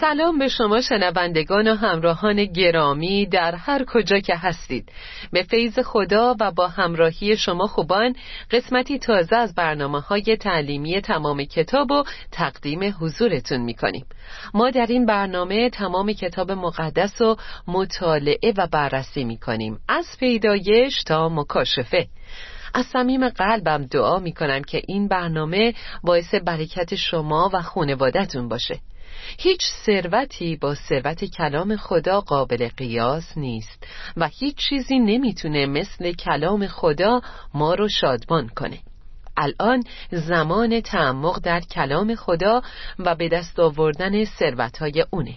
سلام به شما شنوندگان و همراهان گرامی در هر کجا که هستید. به فیض خدا و با همراهی شما خوبان قسمتی تازه از برنامه های تعلیمی تمام کتاب و تقدیم حضورتون می کنیم ما در این برنامه تمام کتاب مقدس و مطالعه و بررسی می کنیم از پیدایش تا مکاشفه. از صمیم قلبم دعا می کنم که این برنامه باعث برکت شما و خانوادتون باشه. هیچ ثروتی با ثروت کلام خدا قابل قیاس نیست و هیچ چیزی نمی‌تونه مثل کلام خدا ما رو شادمان کنه. الان زمان تعمق در کلام خدا و به دست آوردن ثروتهای اونه.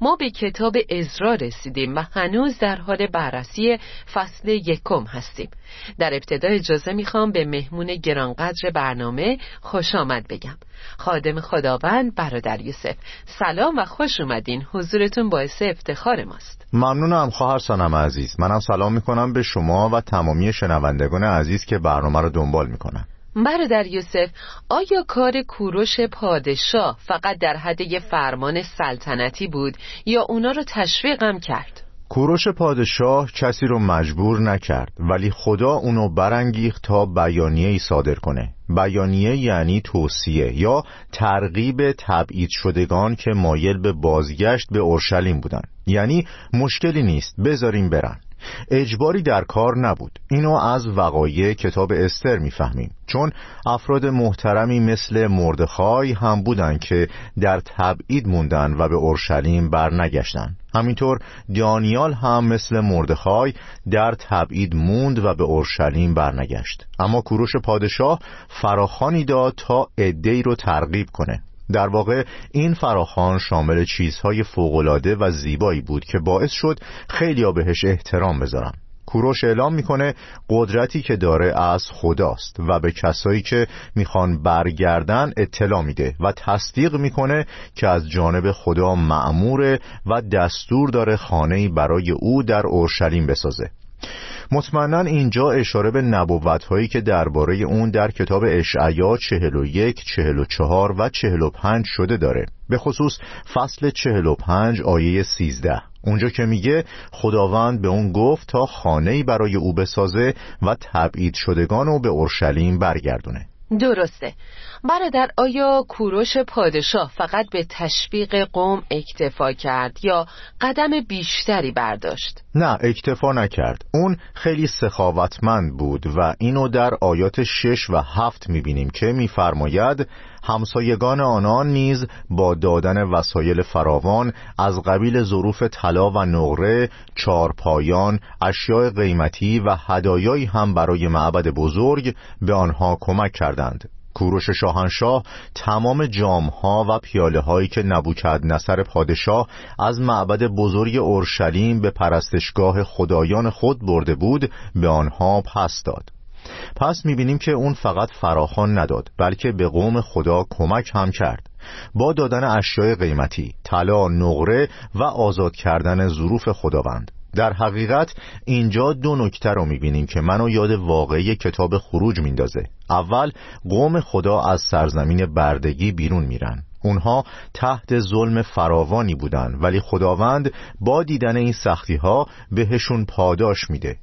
ما به کتاب ازرا رسیدیم و هنوز در حال بررسی فصل یکم هستیم. در ابتدا اجازه می‌خوام به مهمون گرانقدر برنامه خوش آمد بگم. خادم خداوند برادر یوسف سلام و خوش اومدین. حضورتون باعث افتخار ماست. ممنونم خواهر سانم عزیز. منم سلام می‌کنم به شما و تمامی شنوندگان عزیز که برنامه رو دنبال می‌کنن. برادر یوسف آیا کار کوروش پادشاه فقط در حد یه فرمان سلطنتی بود یا اونا رو تشویقم کرد؟ کوروش پادشاه کسی رو مجبور نکرد ولی خدا اونو برانگیخت تا بیانیه ای صادر کنه. بیانیه یعنی توصیه یا ترغیب تبعید شدگان که مایل به بازگشت به اورشلیم بودن. یعنی مشکلی نیست بذاریم برن. اجباری در کار نبود. اینو از وقایع کتاب استر می‌فهمیم. چون افراد محترمی مثل مردخای هم بودن که در تبعید موندن و به اورشلیم برنگشتن. همینطور دانیال هم مثل مردخای در تبعید موند و به اورشلیم برنگشت. اما کوروش پادشاه فراخانی داد تا عدهای رو ترغیب کنه. در واقع این فراخان شامل چیزهای فوقالعاده و زیبایی بود که باعث شد خیلی بهش احترام بذارن. کوروش اعلام می‌کنه قدرتی که داره از خداست و به کسایی که می‌خوان برگردن اطلاع میده و تصدیق می‌کنه که از جانب خدا معموره و دستور داره خانه‌ای برای او در اورشلیم بسازه. مطمئنا اینجا اشاره به نبوت هایی که درباره اون در کتاب اشعیا 41, 44 و 45 شده داره. به خصوص فصل 45 آیه 13 اونجا که میگه خداوند به اون گفت تا خانه‌ای برای او بسازه و تبعید شدگان رو به اورشلیم برگردونه. درسته برادر آیا کوروش پادشاه فقط به تشویق قوم اکتفا کرد یا قدم بیشتری برداشت؟ نه اکتفا نکرد اون خیلی سخاوتمند بود و اینو در آیات شش و هفت می‌بینیم که میفرماید همسایگان آنان نیز با دادن وسایل فراوان از قبیل ظروف طلا و نقره چارپایان اشیاء قیمتی و هدایایی هم برای معبد بزرگ به آنها کمک کردند. کوروش شاهنشاه تمام جامها و پیاله هایی که نبوکد نصر پادشاه از معبد بزرگ اورشلیم به پرستشگاه خدایان خود برده بود به آنها پس داد. پس می‌بینیم که اون فقط فراخان نداد بلکه به قوم خدا کمک هم کرد. با دادن اشیاء قیمتی طلا نقره و آزاد کردن ظروف خداوند. در حقیقت اینجا دو نکته رو می‌بینیم که منو یاد واقعی کتاب خروج میندازه. اول قوم خدا از سرزمین بردگی بیرون میرن. اونها تحت ظلم فراوانی بودن ولی خداوند با دیدن این سختی ها بهشون پاداش میده.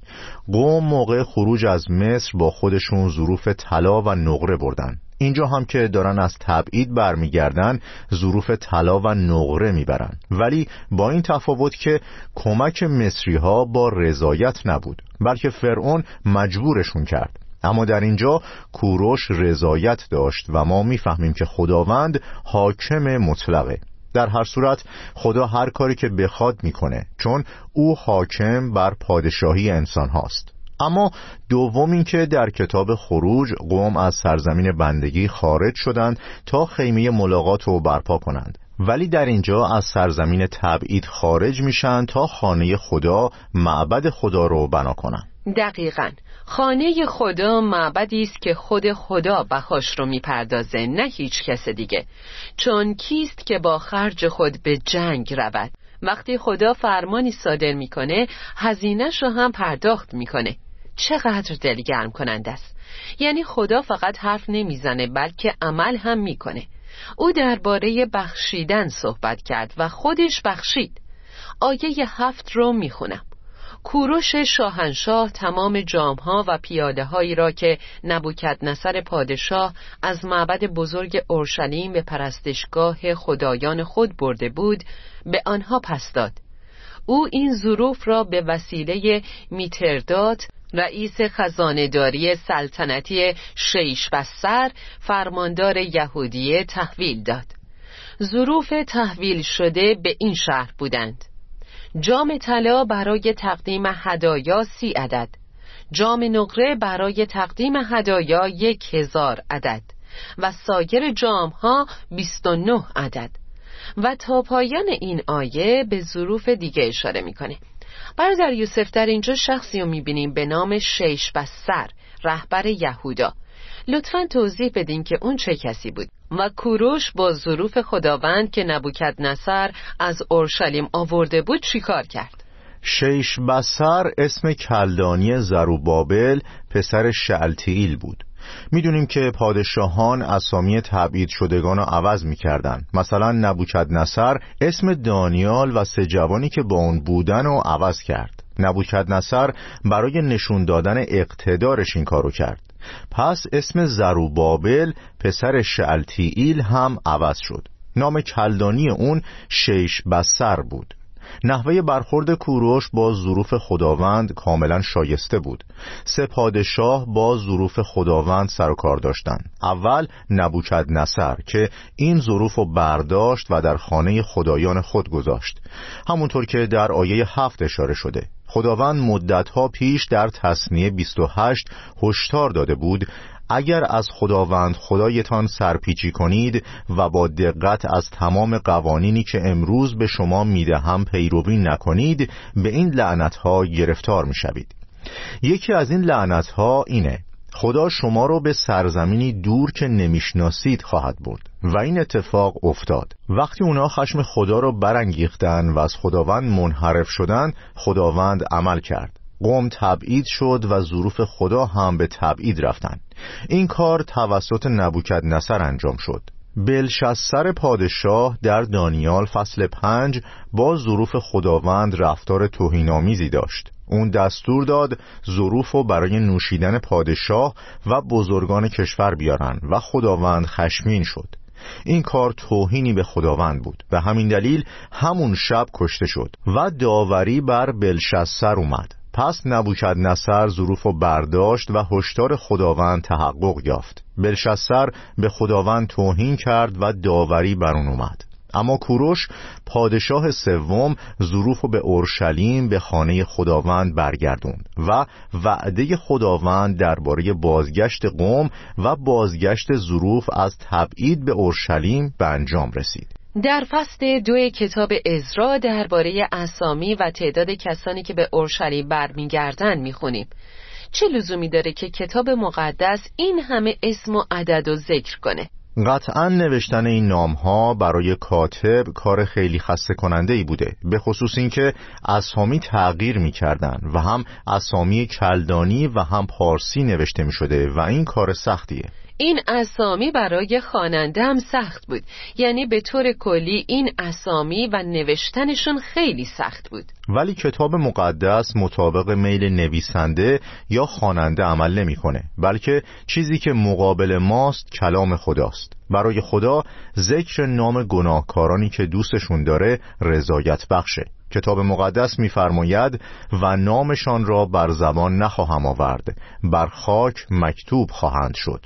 قوم موقع خروج از مصر با خودشون ظروف طلا و نقره بردن. اینجا هم که دارن از تبعید برمیگردن ظروف طلا و نقره می‌برن. ولی با این تفاوت که کمک مصری ها با رضایت نبود بلکه فرعون مجبورشون کرد. اما در اینجا کوروش رضایت داشت و ما می‌فهمیم که خداوند حاکم مطلقه. در هر صورت خدا هر کاری که بخواد می‌کنه چون او حاکم بر پادشاهی انسان هاست. اما دوم اینکه در کتاب خروج قوم از سرزمین بندگی خارج شدند تا خیمه ملاقات رو برپا کنند. ولی در اینجا از سرزمین تبعید خارج میشن تا خانه خدا معبد خدا رو بنا کنند دقیقا. خانه خدا معبدی است که خود خدا بخاش رو می‌پردازه نه هیچ کس دیگه. چون کیست که با خرج خود به جنگ رود. وقتی خدا فرمانی صادر می‌کنه هزینهش رو هم پرداخت می‌کنه. چقدر دلگرم کنند است. یعنی خدا فقط حرف نمی‌زنه بلکه عمل هم می‌کنه. او درباره بخشیدن صحبت کرد و خودش بخشید. آیه هفت رو می‌خونم. کوروش شاهنشاه تمام جامها و پیاده هایی را که نبوکت نصر پادشاه از معبد بزرگ اورشلیم به پرستشگاه خدایان خود برده بود به آنها پس داد. او این ظروف را به وسیله میتردات رئیس خزانهداری سلطنتی شیش بسر فرماندار یهودیه تحویل داد. ظروف تحویل شده به این شهر بودند. جام طلا برای تقدیم هدایا سی عدد. جام نقره برای تقدیم هدایا یک هزار عدد. و سایر جام ها بیست و نه عدد. و تا پایان این آیه به ظروف دیگه اشاره می‌کنه. برادر یوسف در اینجا شخصی رو می‌بینیم به نام شیش بسر رهبر یهودا. لطفا توضیح بدین که اون چه کسی بود. و کوروش با ظروف خداوند که نبوکد نصر از اورشلیم آورده بود چیکار کرد؟ شیش بسر اسم کلدانی زروبابل پسر شعلتیل بود. می‌دونیم که پادشاهان اسامی تبعید شدگان رو عوض می‌کردن مثلا نبوکد نصر اسم دانیال و سه جوانی که با اون بودن رو عوض کرد. نبوکد نصر برای نشون دادن اقتدارش این کارو کرد. پس اسم زروبابل پسر شعلتیئیل هم عوض شد. نام کلدانی اون شیش بسر بود. نحوه برخورد کوروش با ظروف خداوند کاملا شایسته بود. سه پادشاه با ظروف خداوند سر و کار داشتند اول نبوکد نصر که این ظروف رو برداشت و در خانه خدایان خود گذاشت. همونطور که در آیه هفت اشاره شده. خداوند مدتها پیش در تصنیه 28 هشدار داده بود اگر از خداوند خدایتان سرپیچی کنید و با دقت از تمام قوانینی که امروز به شما می‌دهم پیروی نکنید به این لعنتها گرفتار می‌شوید. یکی از این لعنتها اینه خدا شما رو به سرزمینی دور که نمی‌شناسید خواهد برد. و این اتفاق افتاد. وقتی اونا خشم خدا رو برانگیختن و از خداوند منحرف شدن خداوند عمل کرد. قوم تبعید شد و ظروف خدا هم به تبعید رفتن. این کار توسط نبوکد نصر انجام شد. بلشسر پادشاه در دانیال فصل پنج با ظروف خداوند رفتار توهینآمیزی داشت. اون دستور داد ظروف رو برای نوشیدن پادشاه و بزرگان کشور بیارن و خداوند خشمین شد. این کار توهینی به خداوند بود. به همین دلیل همون شب کشته شد و داوری بر بلشسر اومد. پس نبوکد نصر ظروف و برداشت و هشدار خداوند تحقق یافت. بلشسر به خداوند توهین کرد و داوری بر اون اومد. اما کوروش پادشاه سوم ظروف به اورشلیم به خانه خداوند برگردوند و وعده خداوند درباره بازگشت قوم و بازگشت ظروف از تبعید به اورشلیم به انجام رسید. در فصل دو کتاب ازرا درباره اسامی و تعداد کسانی که به اورشلیم برمیگردن می‌خونیم. چه لزومی داره که کتاب مقدس این همه اسم و عدد و ذکر کنه؟ قطعا نوشتن این نام ها برای کاتب کار خیلی خسته کننده ای بوده به خصوص اینکه اسامی تغییر می کردن و هم اسامی کلدانی و هم پارسی نوشته می شده و این کار سختیه. این اسامی برای خواننده هم سخت بود. یعنی به طور کلی این اسامی و نوشتنشون خیلی سخت بود. ولی کتاب مقدس مطابق میل نویسنده یا خواننده عمل نمی‌کنه بلکه چیزی که مقابل ماست کلام خداست. برای خدا ذکر نام گناهکارانی که دوستشون داره رضایت بخشه. کتاب مقدس میفرماید و نامشان را بر زبان نخواهم آورد بر خاک مکتوب خواهند شد.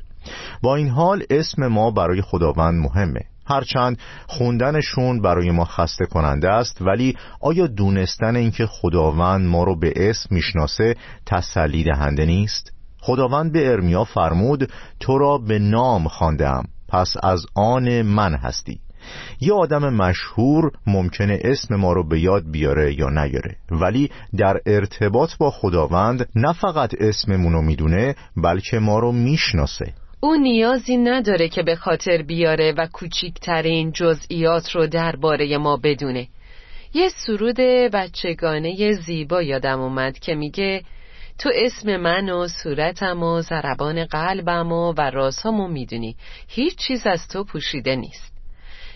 با این حال اسم ما برای خداوند مهمه. هرچند خوندنشون برای ما خسته کننده است ولی آیا دونستن اینکه خداوند ما رو به اسم می‌شناسه تسلی دهنده نیست؟ خداوند به ارمیا فرمود تو را به نام خواندم پس از آن من هستی. یه آدم مشهور ممکنه اسم ما رو به یاد بیاره یا نیاره ولی در ارتباط با خداوند نه فقط اسممون رو می‌دونه بلکه ما رو می‌شناسه. او نیازی نداره که به خاطر بیاره و کوچیکترین جزئیات رو درباره ما بدونه. یه سرود بچگانه زیبا یادم اومد که میگه تو اسم من و صورتم و ضربان قلبم و, و رازهامو می‌دونی. هیچ چیز از تو پوشیده نیست.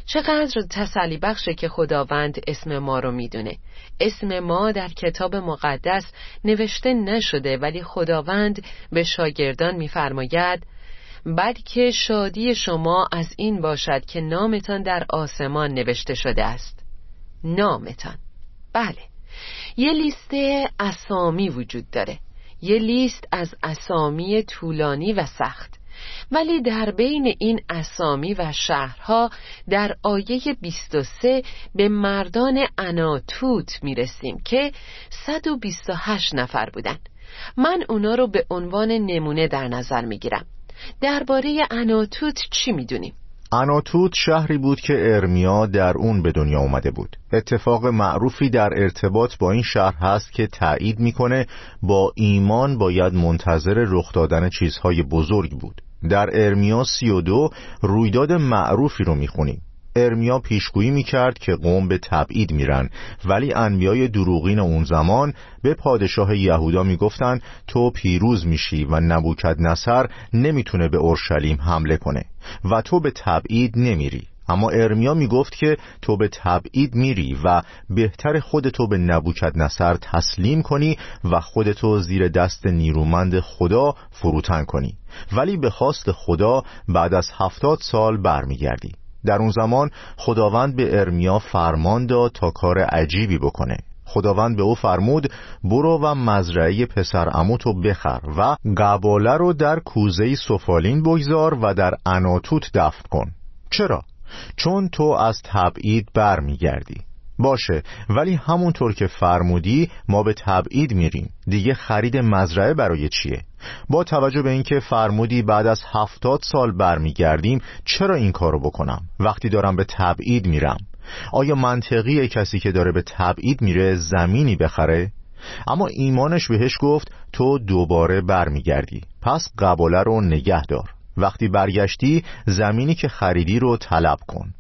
چقدر تسلی بخشه که خداوند اسم ما رو می‌دونه. اسم ما در کتاب مقدس نوشته نشده ولی خداوند به شاگردان میفرماید بلکه شادی شما از این باشد که نامتان در آسمان نوشته شده است. نامتان. بله. یه لیست اسامی وجود داره. یه لیست از اسامی طولانی و سخت. ولی در بین این اسامی و شهرها در آیه 23 به مردان اناتوت می‌رسیم که 128 نفر بودند من اونا رو به عنوان نمونه در نظر می‌گیرم. درباره اناتوت چی می‌دونیم؟ اناتوت شهری بود که ارمیا در اون به دنیا اومده بود. اتفاق معروفی در ارتباط با این شهر هست که تایید می‌کنه با ایمان باید منتظر رخ دادن چیزهای بزرگ بود. در ارمیا 32 رویداد معروفی رو می‌خونیم. ارمیا پیشگویی می‌کرد که قوم به تبعید میرن. ولی انبیای دروغین اون زمان به پادشاه یهودا می‌گفتن تو پیروز میشی و نبوکد نصر نمی‌تونه به اورشلیم حمله کنه و تو به تبعید نمیری. اما ارمیا می‌گفت که تو به تبعید میری و بهتر خودتو به نبوکد نصر تسلیم کنی و خودتو زیر دست نیرومند خدا فروتن کنی. ولی به خواست خدا بعد از هفتاد سال برمیگردی. در اون زمان خداوند به ارمیا فرمان داد تا کار عجیبی بکنه. خداوند به او فرمود برو و مزرعه پسر اموتو بخر و قباله رو در کوزه سفالین بگذار و در اناتوت دفن کن. چرا؟ چون تو از تبعید برمیگردی. باشه ولی همونطور که فرمودی ما به تبعید میریم. دیگه خرید مزرعه برای چیه؟ با توجه به اینکه فرمودی بعد از هفتاد سال برمیگردیم چرا این کارو بکنم؟ وقتی دارم به تبعید میرم. آیا منطقی کسی که داره به تبعید میره زمینی بخره؟ اما ایمانش بهش گفت تو دوباره برمیگردی. پس قباله رو نگه دار. وقتی برگشتی زمینی که خریدی رو طلب کن.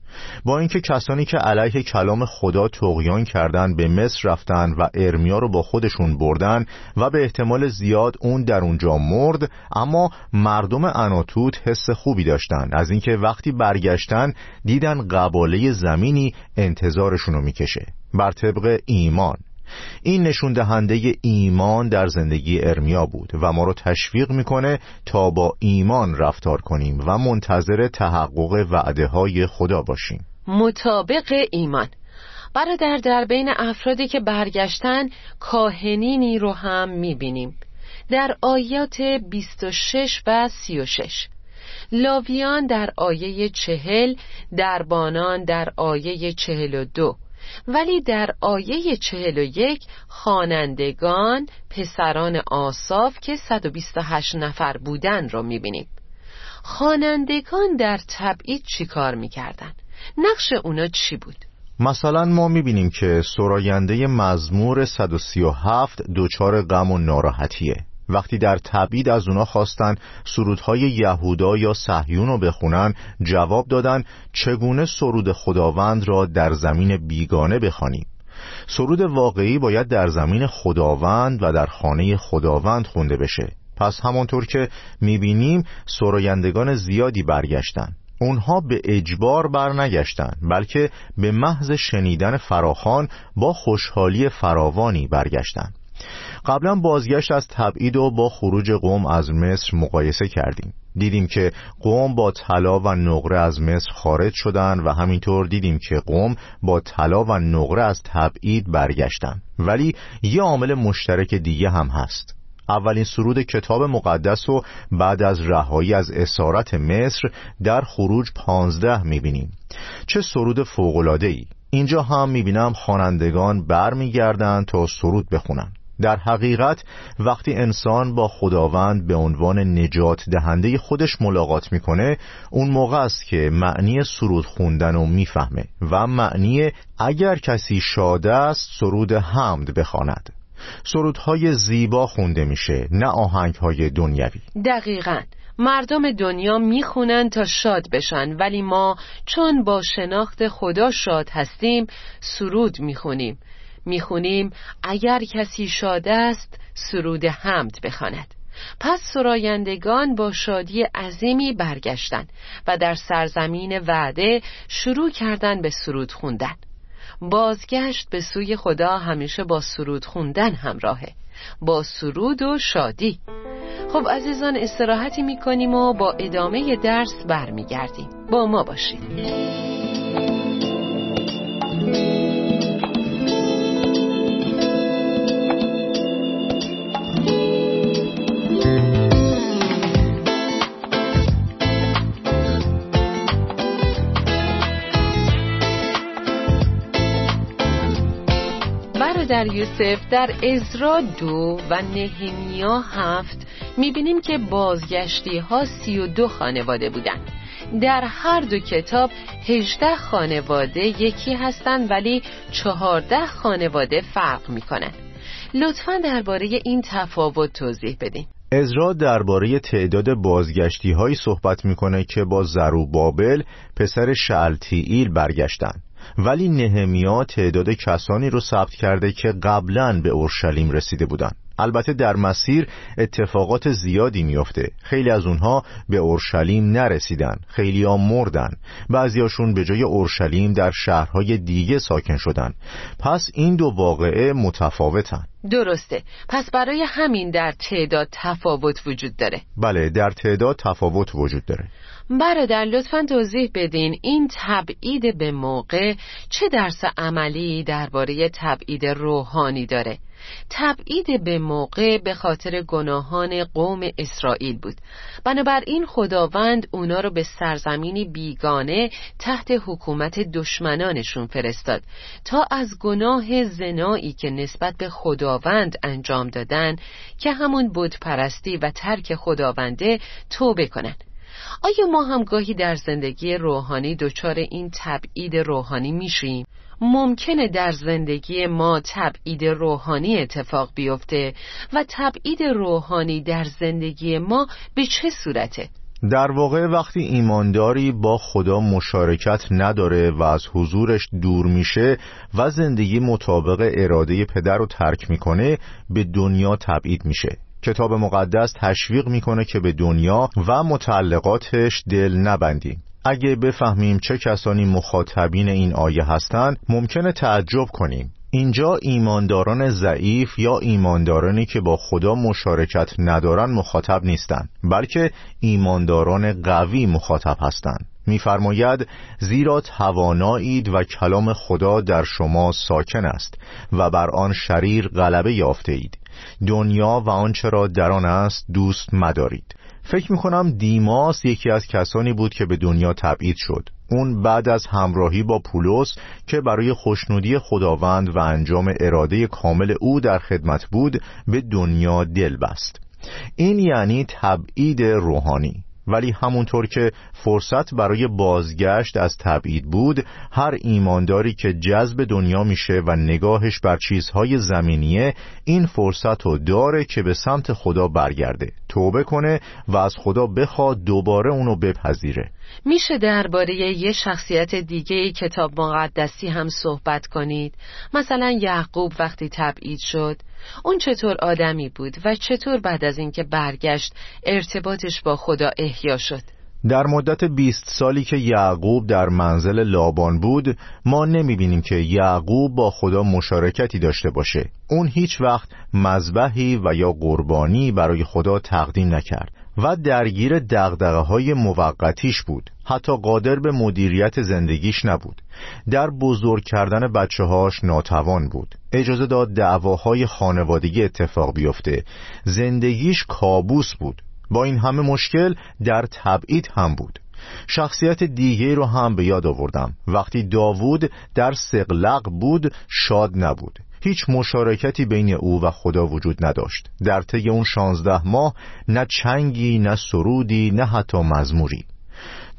با اینکه کسانی که علیه کلام خدا تقیان کردند به مصر رفتن و ارمیا رو با خودشون بردن و به احتمال زیاد اون در اونجا مرد اما مردم اناتوت حس خوبی داشتن از اینکه وقتی برگشتن دیدن قباله زمینی انتظارشون رو می‌کشه. بر طبق ایمان. این نشون دهنده ایمان در زندگی ارمیا بود و ما رو تشویق می‌کنه تا با ایمان رفتار کنیم و منتظر تحقق وعده های خدا باشیم. مطابق ایمان. برادر در بین افرادی که برگشتن کاهنینی رو هم می‌بینیم. در آیات 26 و 36 لاویان در آیه چهل دربانان در آیه چهل و دو. ولی در آیه چهل و یک خانندگان پسران آصاف که 128 نفر بودن رو می‌بینیم خانندگان در تبعید چی کار می‌کردن؟ نقش اونا چی بود؟ مثلا ما می‌بینیم که سراینده مزمور 137 دوچار غم و ناراحتیه وقتی در تبعید از اونا خواستن سرودهای یهودا یا صهیون رو بخونن جواب دادن چگونه سرود خداوند را در زمین بیگانه بخوانیم سرود واقعی باید در زمین خداوند و در خانه خداوند خونده بشه. پس همانطور که می‌بینیم سرایندگان زیادی برگشتن. اونها به اجبار برنگشتن بلکه به محض شنیدن فراخان با خوشحالی فراوانی برگشتن. قبلا بازگشت از تبعید و با خروج قوم از مصر مقایسه کردیم. دیدیم که قوم با طلا و نقره از مصر خارج شدن و همینطور دیدیم که قوم با طلا و نقره از تبعید برگشتن ولی یه عامل مشترک دیگه هم هست. اولین سرود کتاب مقدس و بعد از رهایی از اسارت مصر در خروج پانزده می‌بینیم. چه سرود فوقلاده ای اینجا هم می‌بینم خوانندگان برمیگردند تا سرود بخونن. در حقیقت وقتی انسان با خداوند به عنوان نجات دهنده خودش ملاقات می‌کنه اون موقع است که معنی سرود خوندن رو می‌فهمه و معنی اگر کسی شاده است سرود حمد بخواند. سرودهای زیبا خونده میشه نه آهنگهای دنیوی. دقیقا. مردم دنیا می‌خونن تا شاد بشن ولی ما چون با شناخت خدا شاد هستیم سرود می‌خونیم. می‌خونیم اگر کسی شاد است سرود حمد بخواند. پس سرایندگان با شادی عظیمی برگشتند و در سرزمین وعده شروع کردن به سرود خوندن. بازگشت به سوی خدا همیشه با سرود خوندن همراهه با سرود و شادی. خب عزیزان استراحتی می‌کنیم و با ادامه درس برمیگردیم. با ما باشید. در یوسف در ازرا دو و نهمیا هفت می‌بینیم که بازگشتی ها سی و دو خانواده بودن. در هر دو کتاب هجده خانواده یکی هستند ولی چهارده خانواده فرق می‌کنن. لطفا درباره این تفاوت توضیح بدین. ازرا درباره تعداد بازگشتی هایی صحبت می‌کنه که با زروبابل پسر شلتیئیل برگشتند. ولی نهمیا تعداد کسانی رو ثبت کرده که قبلا به اورشلیم رسیده بودند. البته در مسیر اتفاقات زیادی میافته. خیلی از اونها به اورشلیم نرسیدن. خیلی ها مردن. بعضیاشون به جای اورشلیم در شهرهای دیگه ساکن شدن. پس این دو واقعه متفاوتن. درسته. پس برای همین در تعداد تفاوت وجود داره. بله در تعداد تفاوت وجود داره. برادر لطفا توضیح بدین این تبعید به موقع چه درس عملی درباره تبعید روحانی داره؟ تبعید به موقع به خاطر گناهان قوم اسرائیل بود بنابراین خداوند اونا رو به سرزمینی بیگانه تحت حکومت دشمنانشون فرستاد تا از گناه زنایی که نسبت به خداوند انجام دادن که همون بود پرستی و ترک خداونده توبه کنند آیا ما هم گاهی در زندگی روحانی دچار این تبعید روحانی میشیم؟ ممکنه در زندگی ما تبعید روحانی اتفاق بیفته و تبعید روحانی در زندگی ما به چه صورته؟ در واقع وقتی ایمانداری با خدا مشارکت نداره و از حضورش دور میشه و زندگی مطابق اراده پدر رو ترک می‌کنه به دنیا تبعید میشه کتاب مقدس تشویق می‌کنه که به دنیا و متعلقاتش دل نبندیم اگه بفهمیم چه کسانی مخاطبین این آیه هستند ممکنه تعجب کنیم. اینجا ایمانداران ضعیف یا ایماندارانی که با خدا مشارکت ندارن مخاطب نیستند بلکه ایمانداران قوی مخاطب هستند. میفرماید زیرا توانایید و کلام خدا در شما ساکن است و بر آن شریر غلبه یافته اید دنیا و آنچه را در آن است دوست مدارید. فکر می‌کنم دیماس یکی از کسانی بود که به دنیا تبعید شد. اون بعد از همراهی با پولس که برای خوشنودی خداوند و انجام اراده کامل او در خدمت بود به دنیا دل بست. این یعنی تبعید روحانی. ولی همونطور که فرصت برای بازگشت از تبعید بود هر ایمانداری که جذب دنیا میشه و نگاهش بر چیزهای زمینیه این فرصت رو داره که به سمت خدا برگرده. توبه کنه و از خدا بخواد دوباره اونو بپذیره. میشه درباره یه شخصیت دیگه کتاب مقدسی هم صحبت کنید؟ مثلا یعقوب وقتی تبعید شد اون چطور آدمی بود و چطور بعد از اینکه برگشت ارتباطش با خدا احیا شد؟ در مدت 20 سالی که یعقوب در منزل لابان بود ما نمی‌بینیم که یعقوب با خدا مشارکتی داشته باشه. اون هیچ وقت مذبحی و یا قربانی برای خدا تقدیم نکرد. و درگیر دقدقه های موقتیش بود. حتی قادر به مدیریت زندگیش نبود. در بزرگ کردن بچه هاش ناتوان بود. اجازه داد دعواهای خانوادگی اتفاق بیفته. زندگیش کابوس بود. با این همه مشکل در تبعید هم بود. شخصیت دیگه رو هم به یاد آوردم. وقتی داوود در سقلق بود شاد نبود. هیچ مشارکتی بین او و خدا وجود نداشت در طی اون شانزده ماه نه چنگی نه سرودی نه حتی مزموری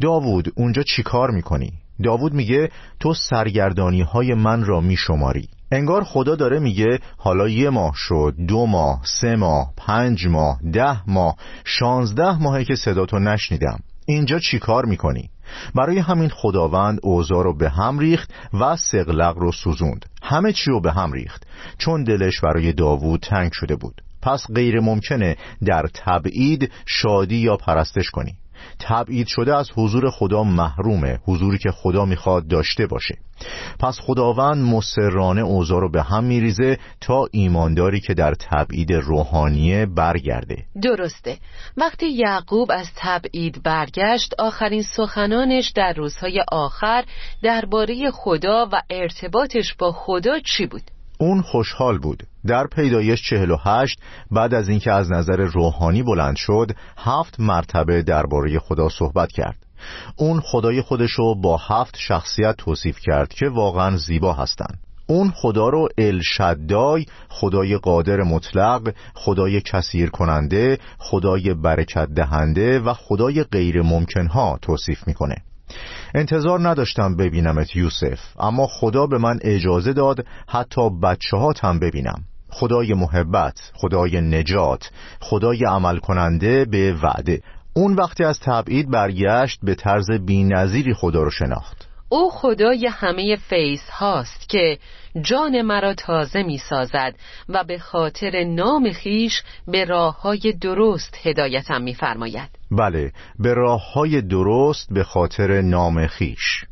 داوود اونجا چیکار می‌کنی؟ داوود میگه تو سرگردانی های من را میشماری انگار خدا داره میگه حالا یه ماه شد دو ماه سه ماه پنج ماه ده ماه شانزده ماهه که صداتو نشنیدم اینجا چی کار می‌کنی؟ برای همین خداوند اوضاع رو به هم ریخت و سقلق رو سوزوند. همه چی رو به هم ریخت. چون دلش برای داوود تنگ شده بود. پس غیر ممکنه در تبعید شادی یا پرستش کنی. تبعید شده از حضور خدا محرومه حضوری که خدا می‌خواد داشته باشه. پس خداوند مسررانه اوضاع رو به هم میریزه تا ایمانداری که در تبعید روحانیه برگرده. درسته. وقتی یعقوب از تبعید برگشت آخرین سخنانش در روزهای آخر درباره خدا و ارتباطش با خدا چی بود؟ اون خوشحال بود. در پیدایش 48 بعد از اینکه از نظر روحانی بلند شد هفت مرتبه درباره خدا صحبت کرد. اون خدای خودشو با هفت شخصیت توصیف کرد که واقعا زیبا هستند. اون خدا رو الشدای خدای قادر مطلق خدای کثیر کننده خدای برکت دهنده و خدای غیر ممکن ها توصیف می‌کنه. انتظار نداشتم ببینمت یوسف اما خدا به من اجازه داد حتی بچه هاتم ببینم. خدای محبت خدای نجات خدای عمل کننده به وعده. اون وقتی از تبعید برگشت به طرز بینظیری خدا رو شناخت. او خدای همه فیض هاست که جان مرا تازه می سازد و به خاطر نام خیش به راه های درست هدایتم می فرماید بله به راه های درست به خاطر نام خیش.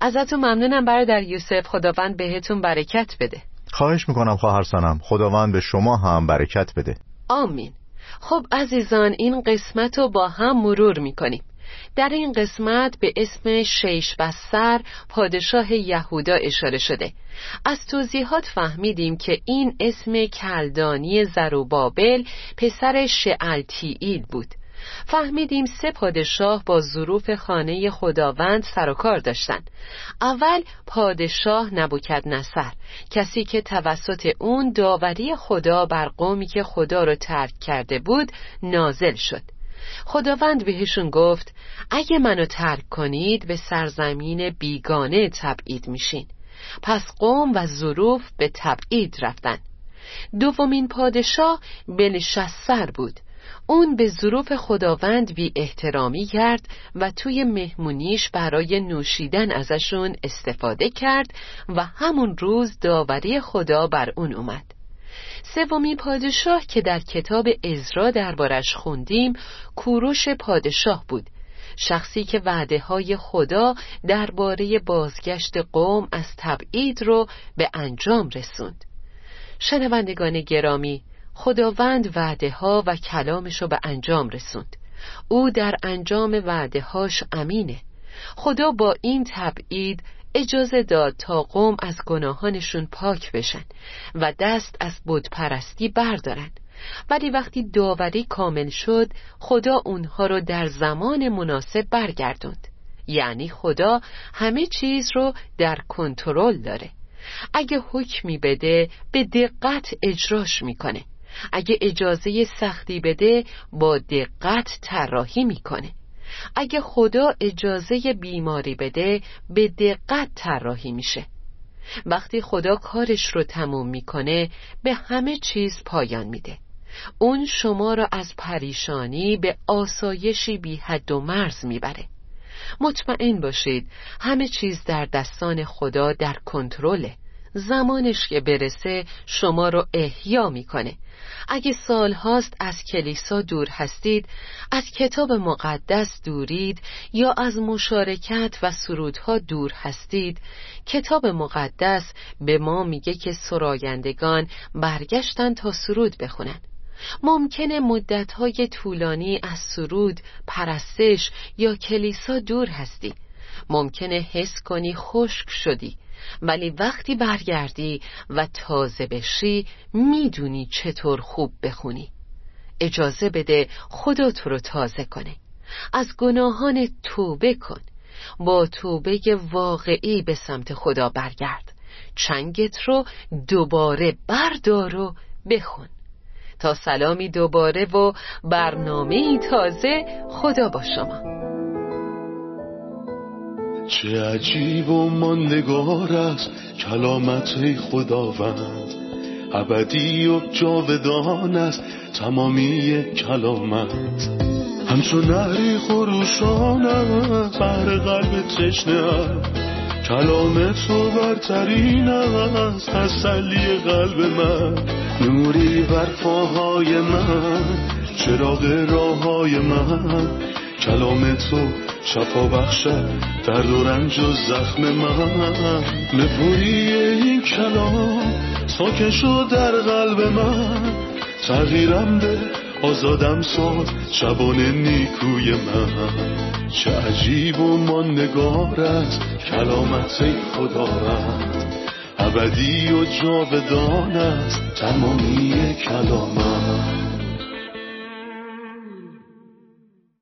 ازتون ممنونم برادر یوسف. خداوند بهتون برکت بده. خواهش می‌کنم خواهر سنم خداوند به شما هم برکت بده. آمین. خب عزیزان این قسمت رو با هم مرور می‌کنیم. در این قسمت به اسم شیش بسر پادشاه یهودا اشاره شده. از توضیحات فهمیدیم که این اسم کلدانی زروبابل پسر شعلتیئیل بود. فهمیدیم سه پادشاه با ظروف خانه خداوند سر و کار داشتند اول پادشاه نبوکد نصر کسی که توسط اون داوری خدا بر قومی که خدا را ترک کرده بود نازل شد. خداوند بهشون گفت اگه منو ترک کنید به سرزمین بیگانه تبعید میشین. پس قوم و ظروف به تبعید رفتن. دومین پادشاه بلشسر بود. اون به ظروف خداوند بی احترامی کرد و توی مهمونیش برای نوشیدن ازشون استفاده کرد و همون روز داوری خدا بر اون اومد. سومین پادشاه که در کتاب ازرا دربارش خوندیم کوروش پادشاه بود. شخصی که وعده های خدا درباره بازگشت قوم از تبعید رو به انجام رسوند. شنوندگان گرامی خداوند وعده ها و کلامش رو به انجام رسوند. او در انجام وعده هاش امینه. خدا با این تبعید اجازه داد تا قوم از گناهانشون پاک بشن و دست از بودپرستی بردارن. ولی وقتی داوری کامل شد خدا اونها رو در زمان مناسب برگردوند. یعنی خدا همه چیز رو در کنترل داره. اگه حکمی بده به دقت اجراش می‌کنه. اگه اجازه سختی بده با دقت طراحی می‌کنه. اگه خدا اجازه بیماری بده به دقت طراحی میشه. وقتی خدا کارش رو تموم می‌کنه به همه چیز پایان میده. اون شما را از پریشانی به آسایشی بی حد و مرز می‌بره. مطمئن باشید همه چیز در دستان خدا در کنترله. زمانش که برسه شما رو احیا می‌کنه. اگه سال هاست از کلیسا دور هستید از کتاب مقدس دورید یا از مشارکت و سرودها دور هستید کتاب مقدس به ما میگه که سرایندگان برگشتن تا سرود بخونن. ممکنه مدتهای طولانی از سرود، پرستش یا کلیسا دور هستی. ممکنه حس کنی خشک شدی. ولی وقتی برگردی و تازه بشی می‌دونی چطور خوب بخونی. اجازه بده خدا تو رو تازه کنه. از گناهان توبه کن. با توبه واقعی به سمت خدا برگرد. چنگت رو دوباره بردار و بخون. تا سلامی دوباره و برنامه تازه خدا با شما. چه عجیب و ماندگار است کلامت خداوند. ابدی و جاودان است تمامی کلامت. همچون نهری خروشان است بر قلب تشنه کلام تو برترین است تسلی قلب من. نوری بر پاهای من چراغ راه های من. کلام تو شفا بخشد درد و رنج و زخم من. نپوری این کلام ساکن شد در قلب من. تغییرم به آزادم ساد شبان نیکوی من. چه عجیب و ماندگار است کلامت خدا رد ابدی و جاودان است تمامی کلامت